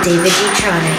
David G.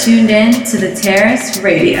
tuned in to the Terrace Radio.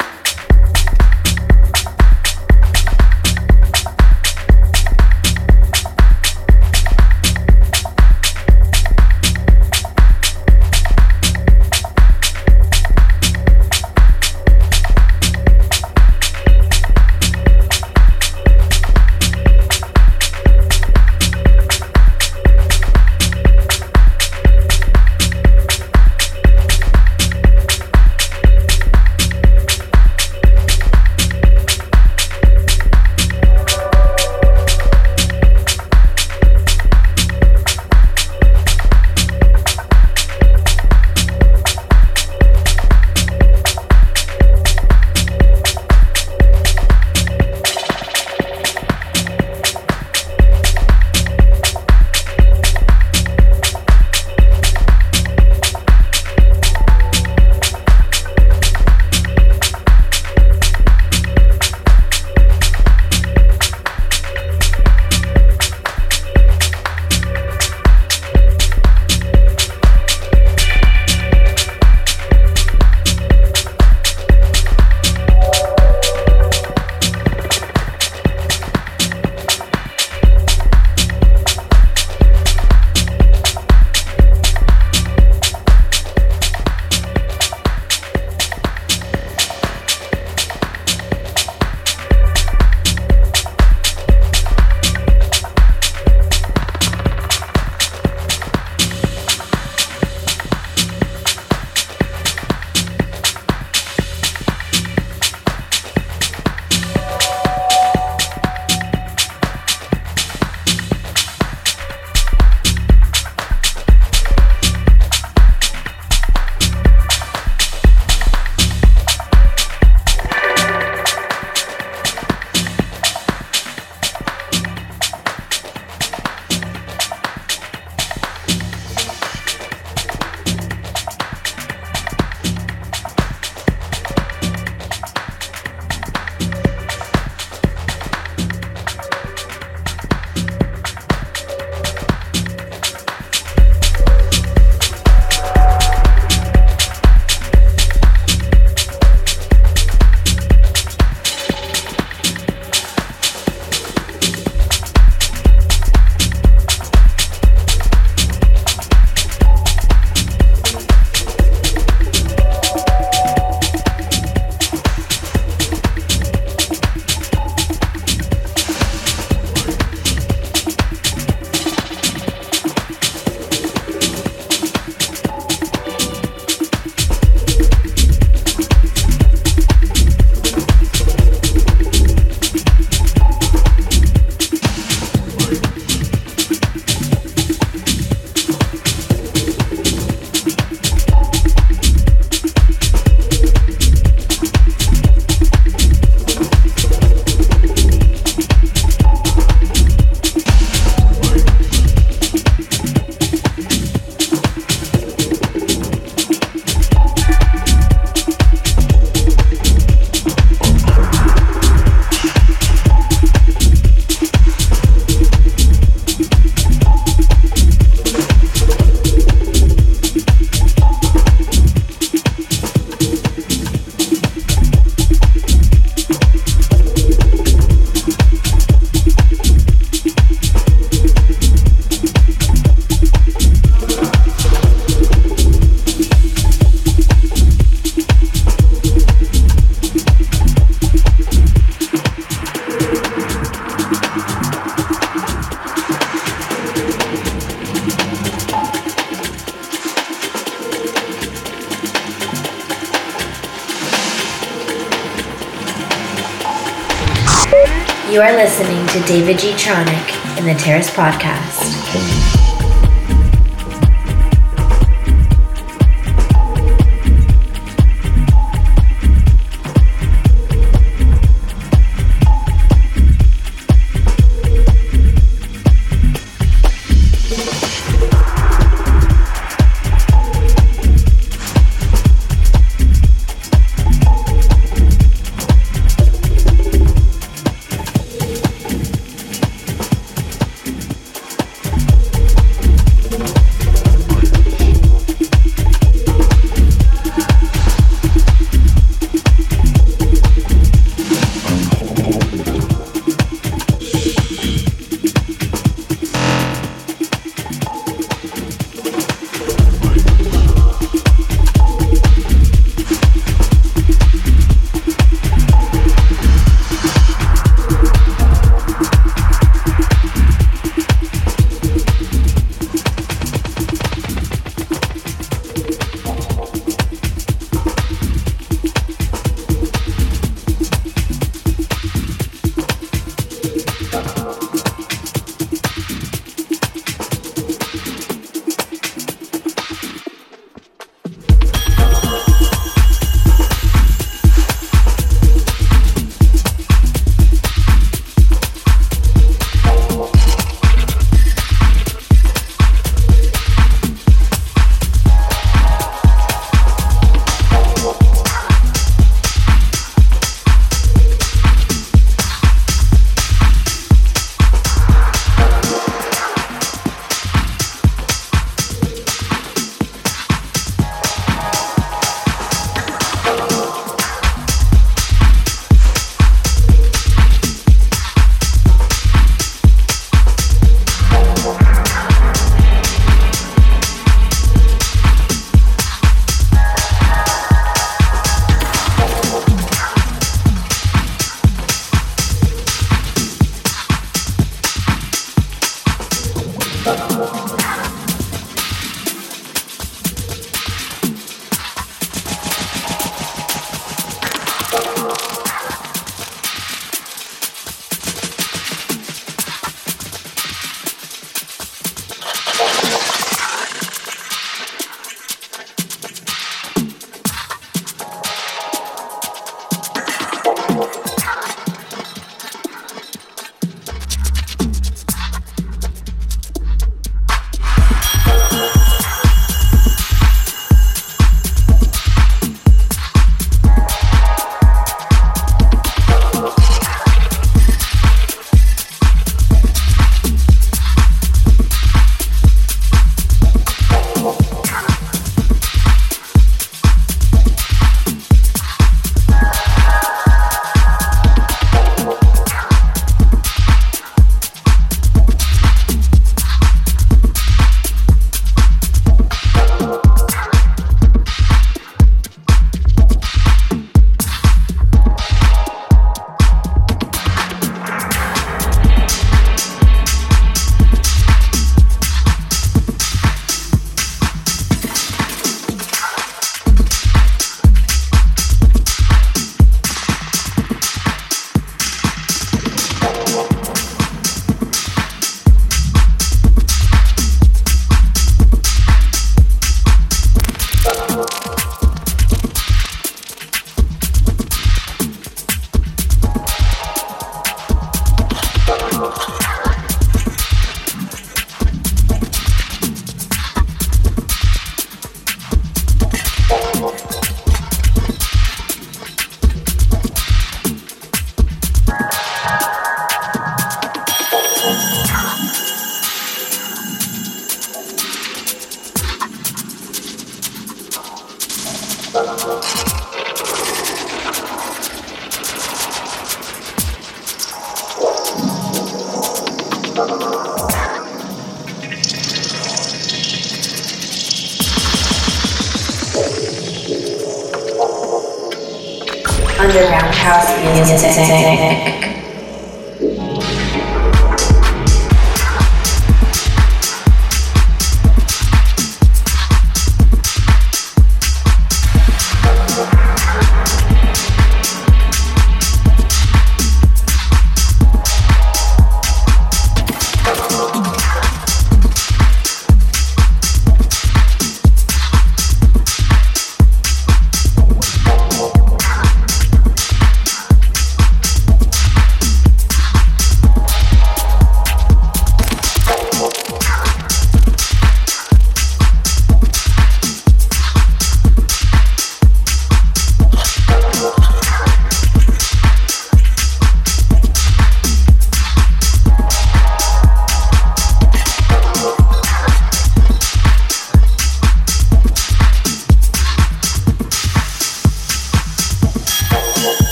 Podcast.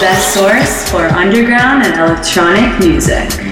Best source for underground and electronic music.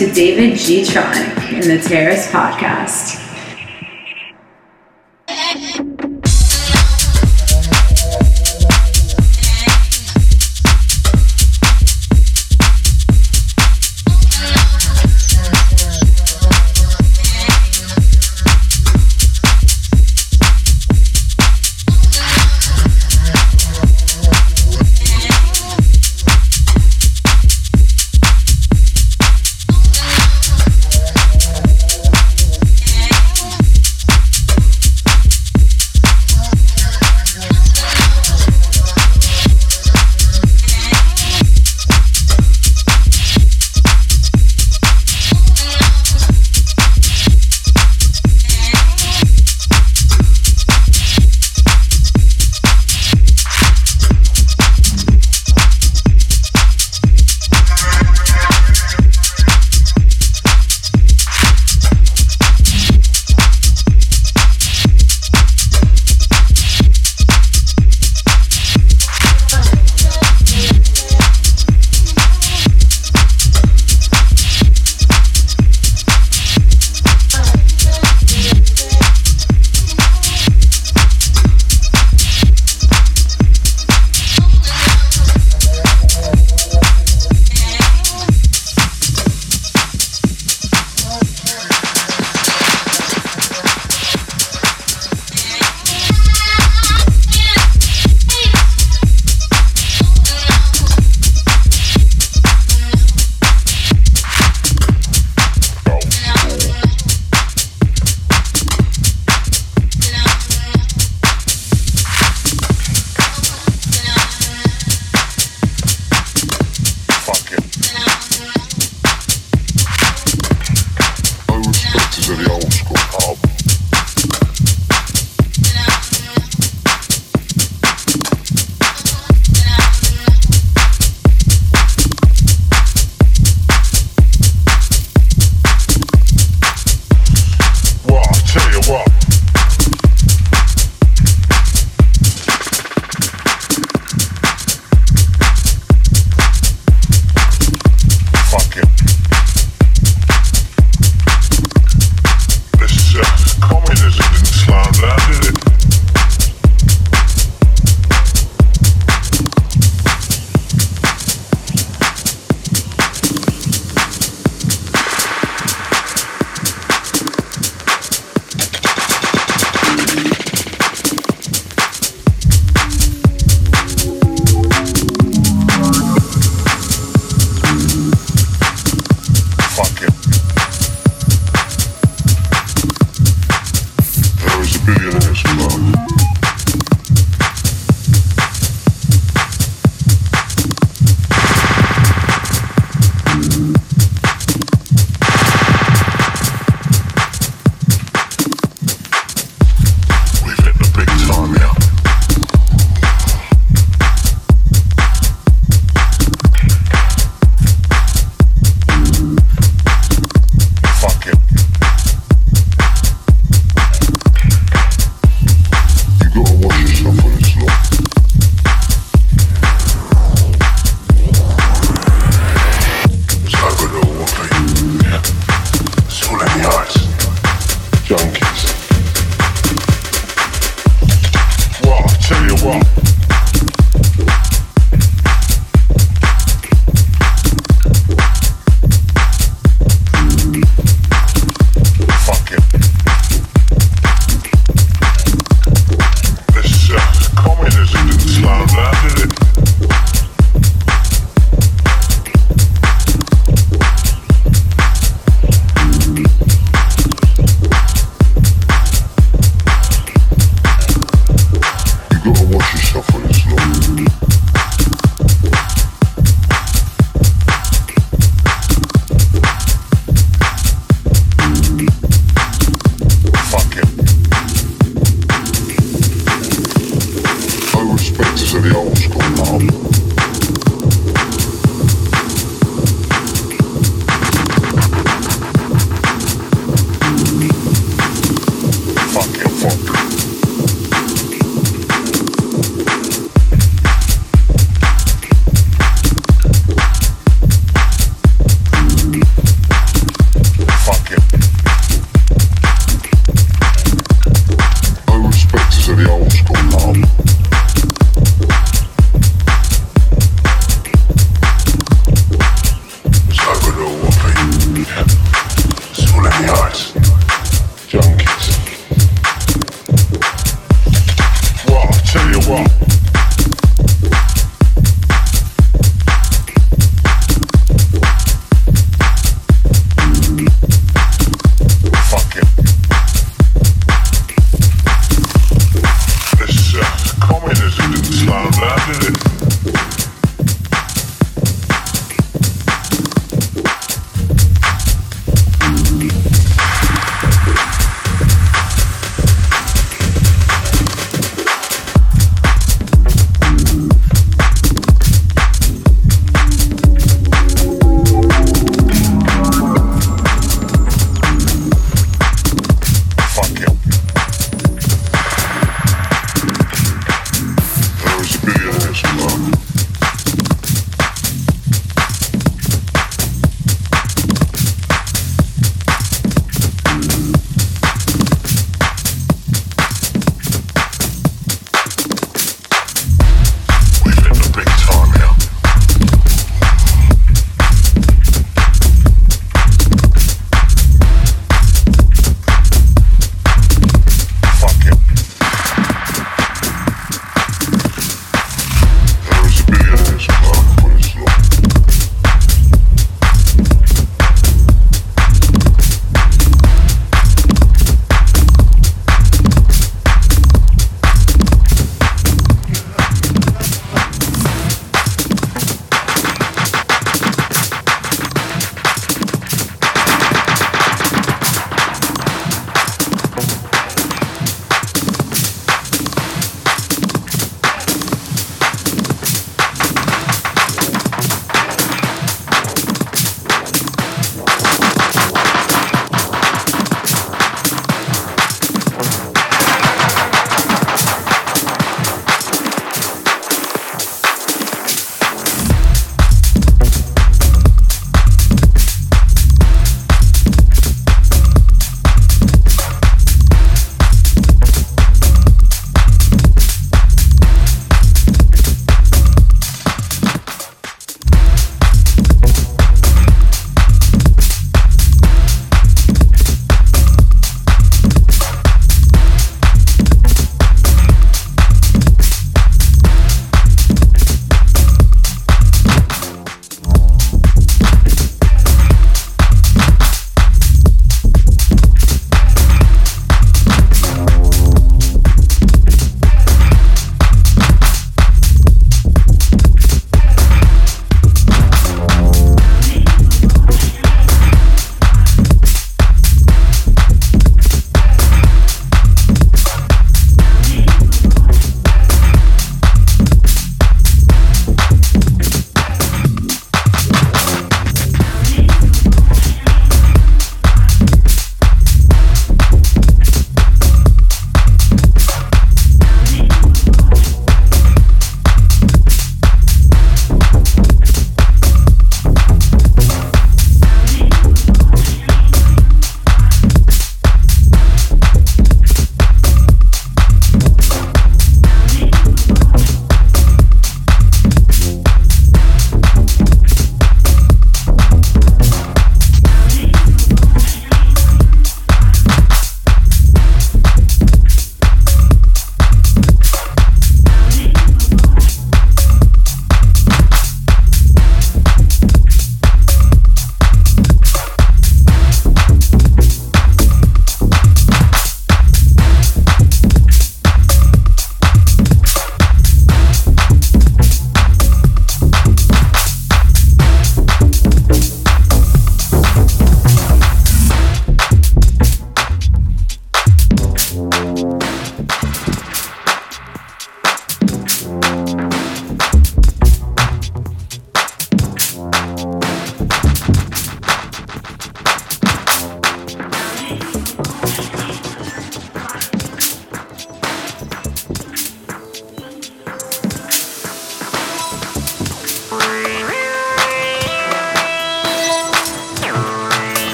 To David Gtronic in the Terrace Podcast.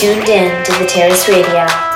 Tuned in to the Terrace Radio.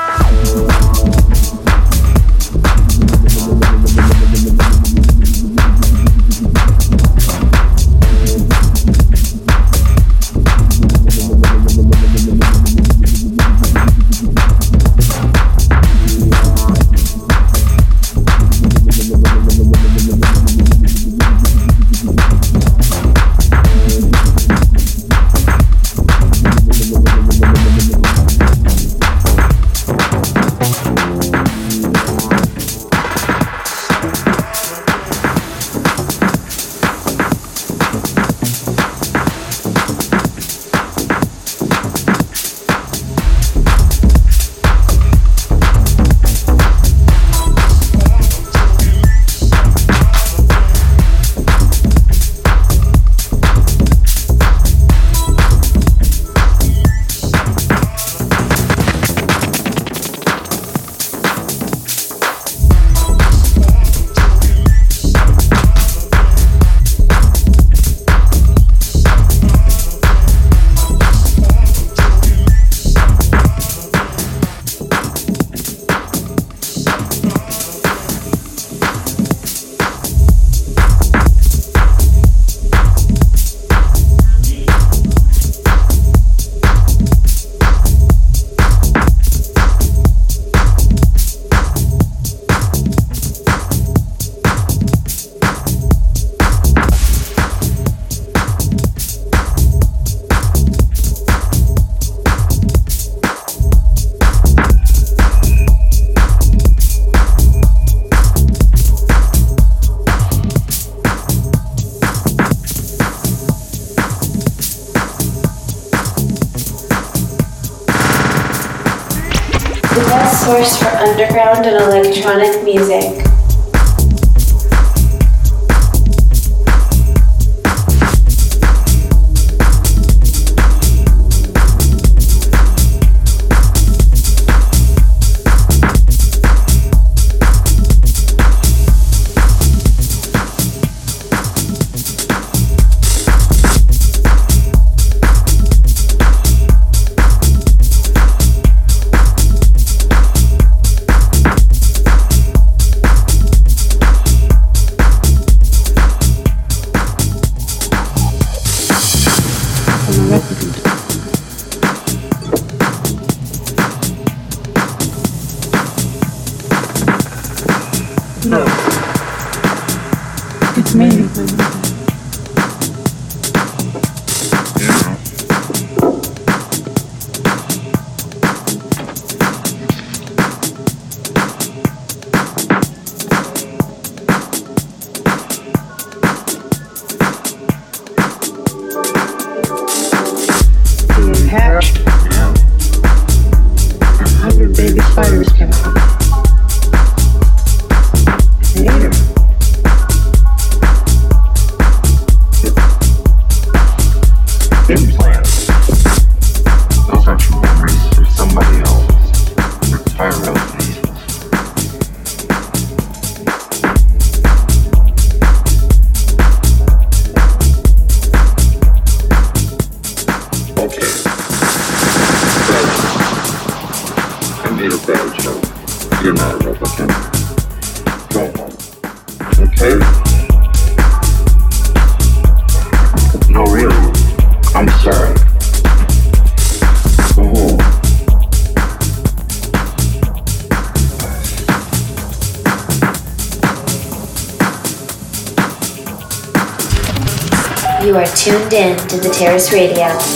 To the Terrace Radio.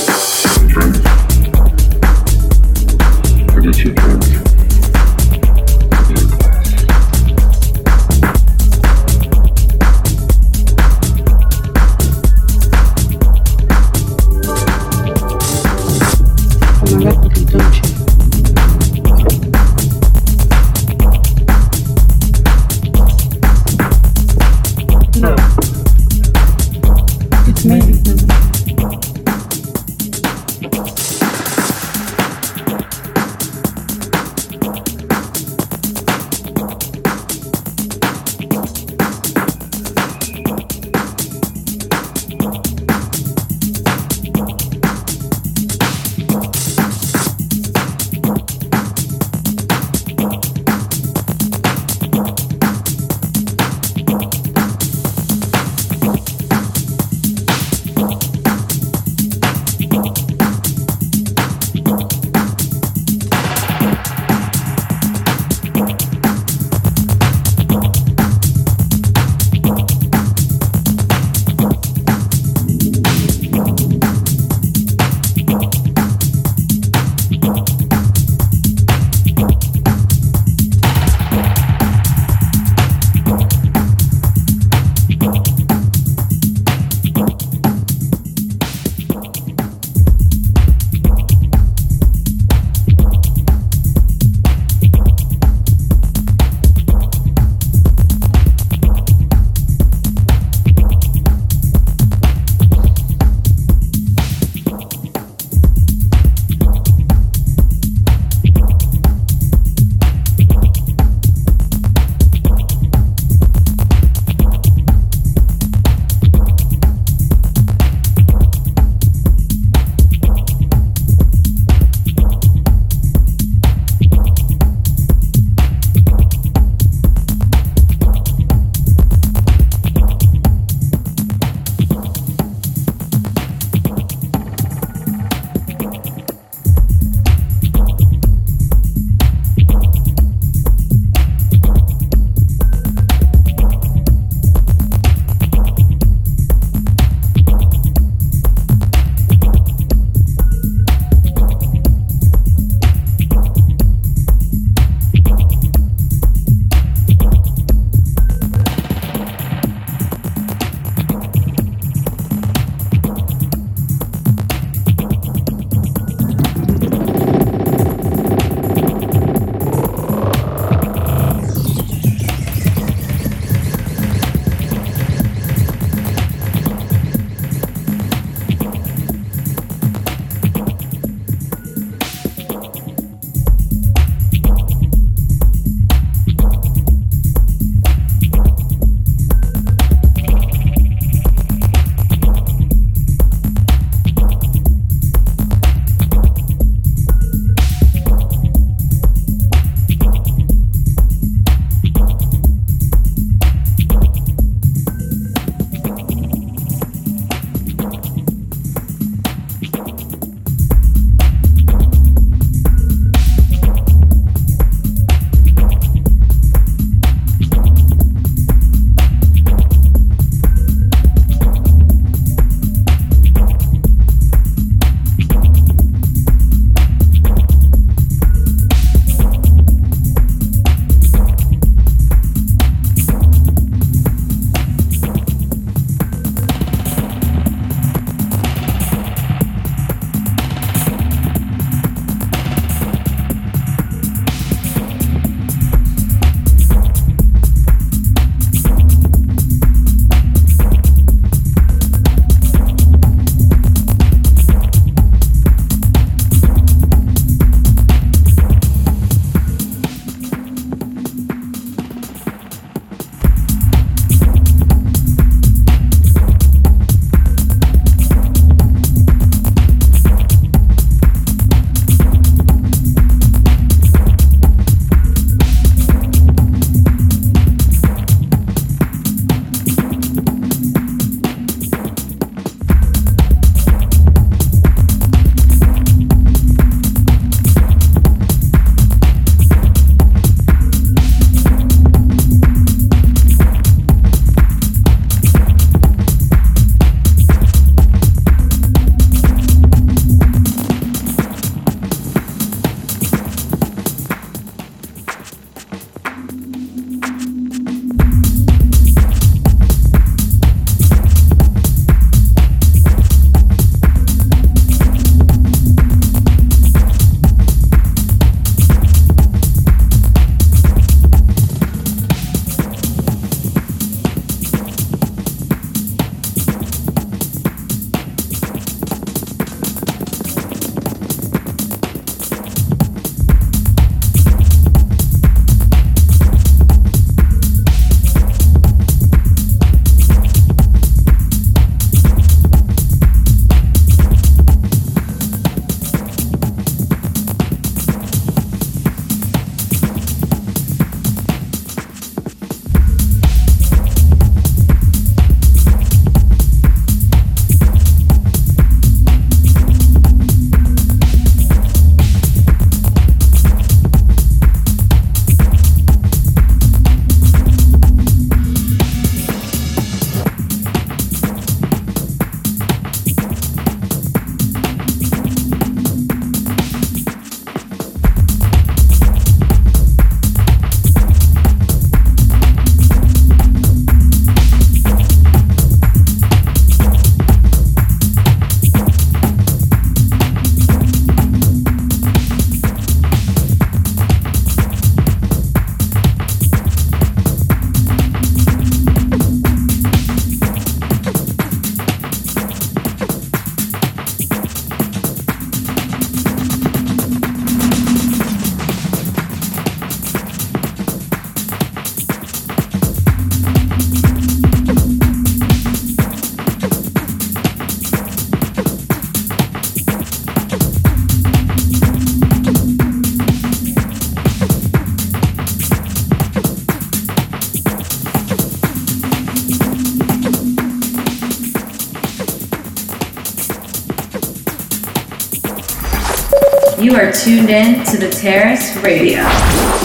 To the Terrace Radio.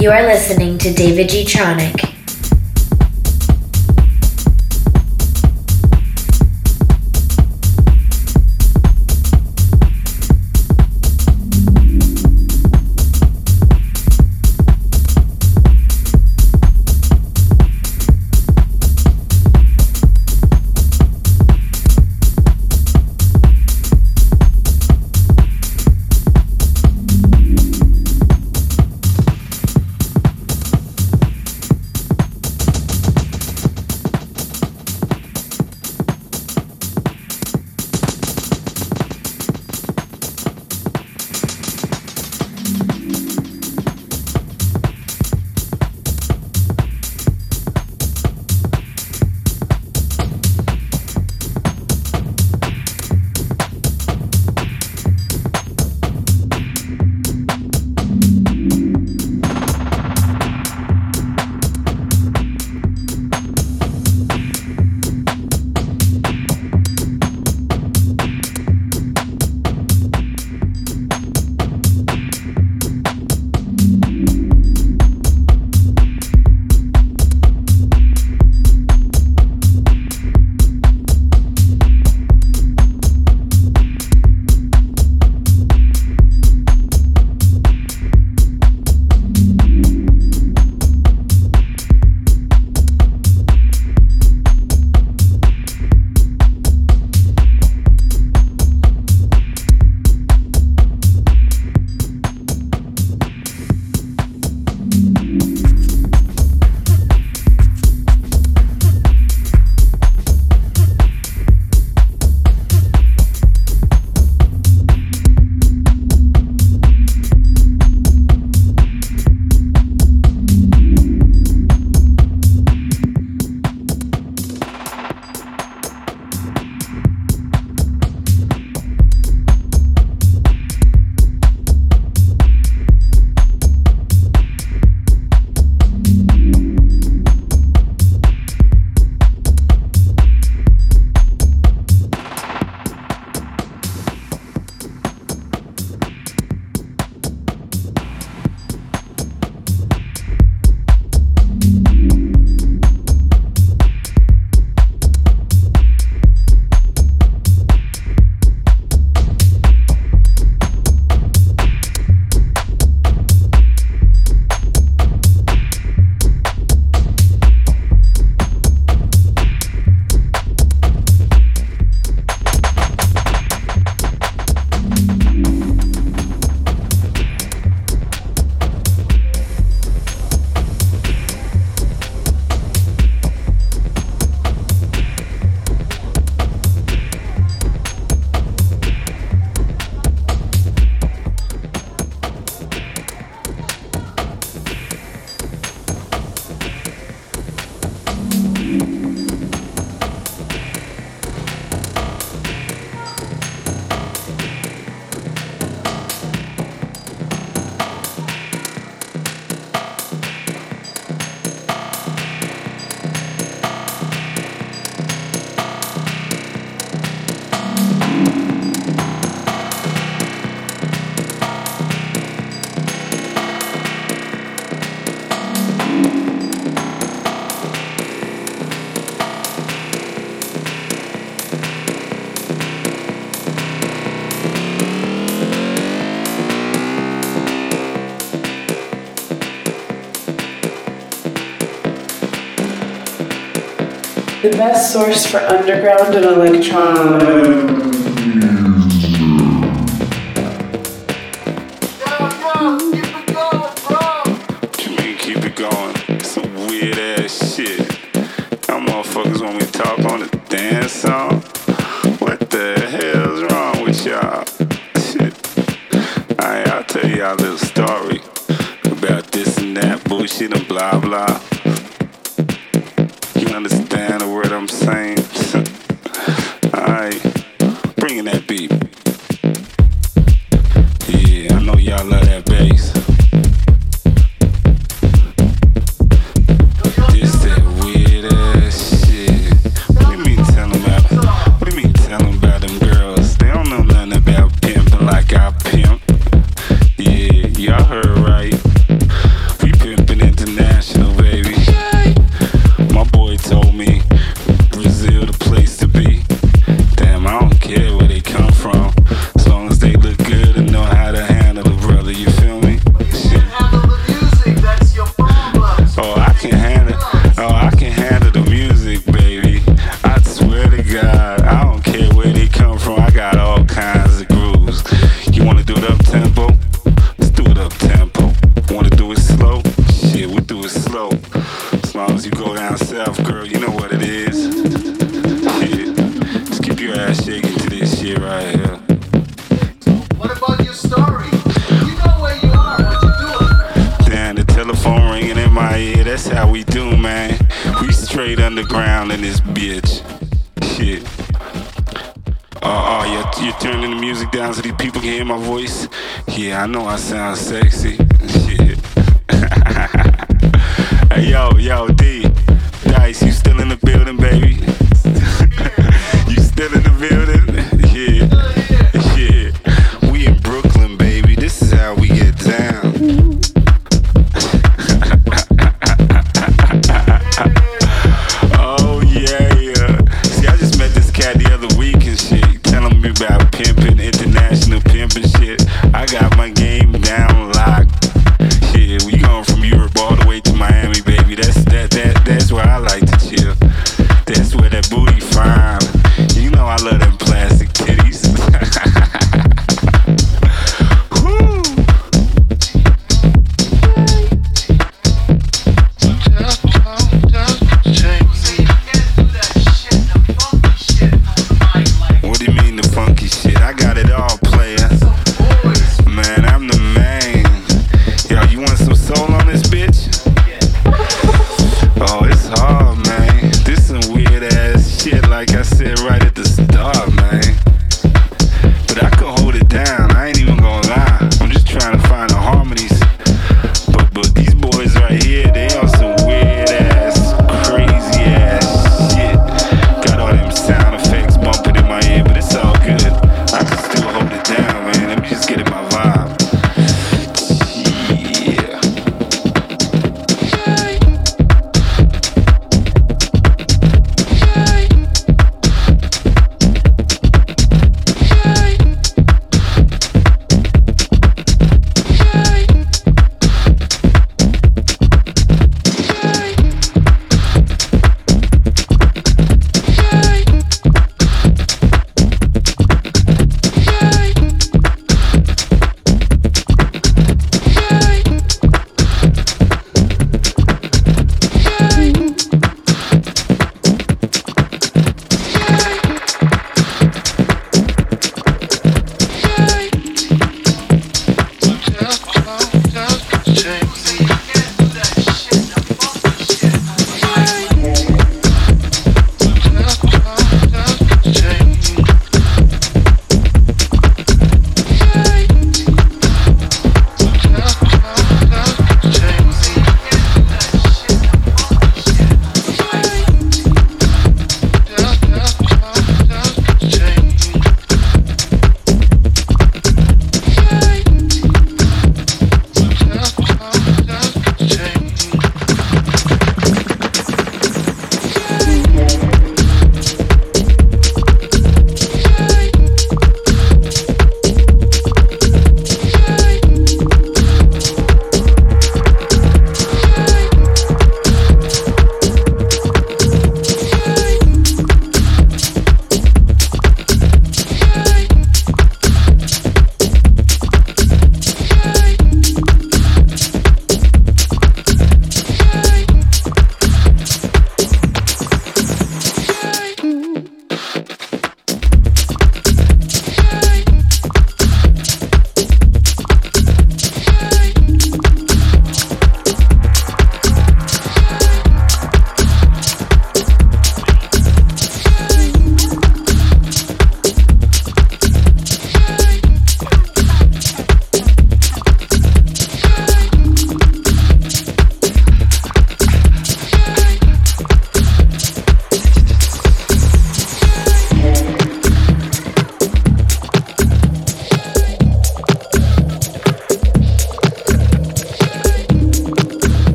You are listening to David Gtronic. Best source for underground and electronic.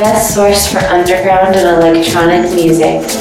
Best source for underground and electronic music.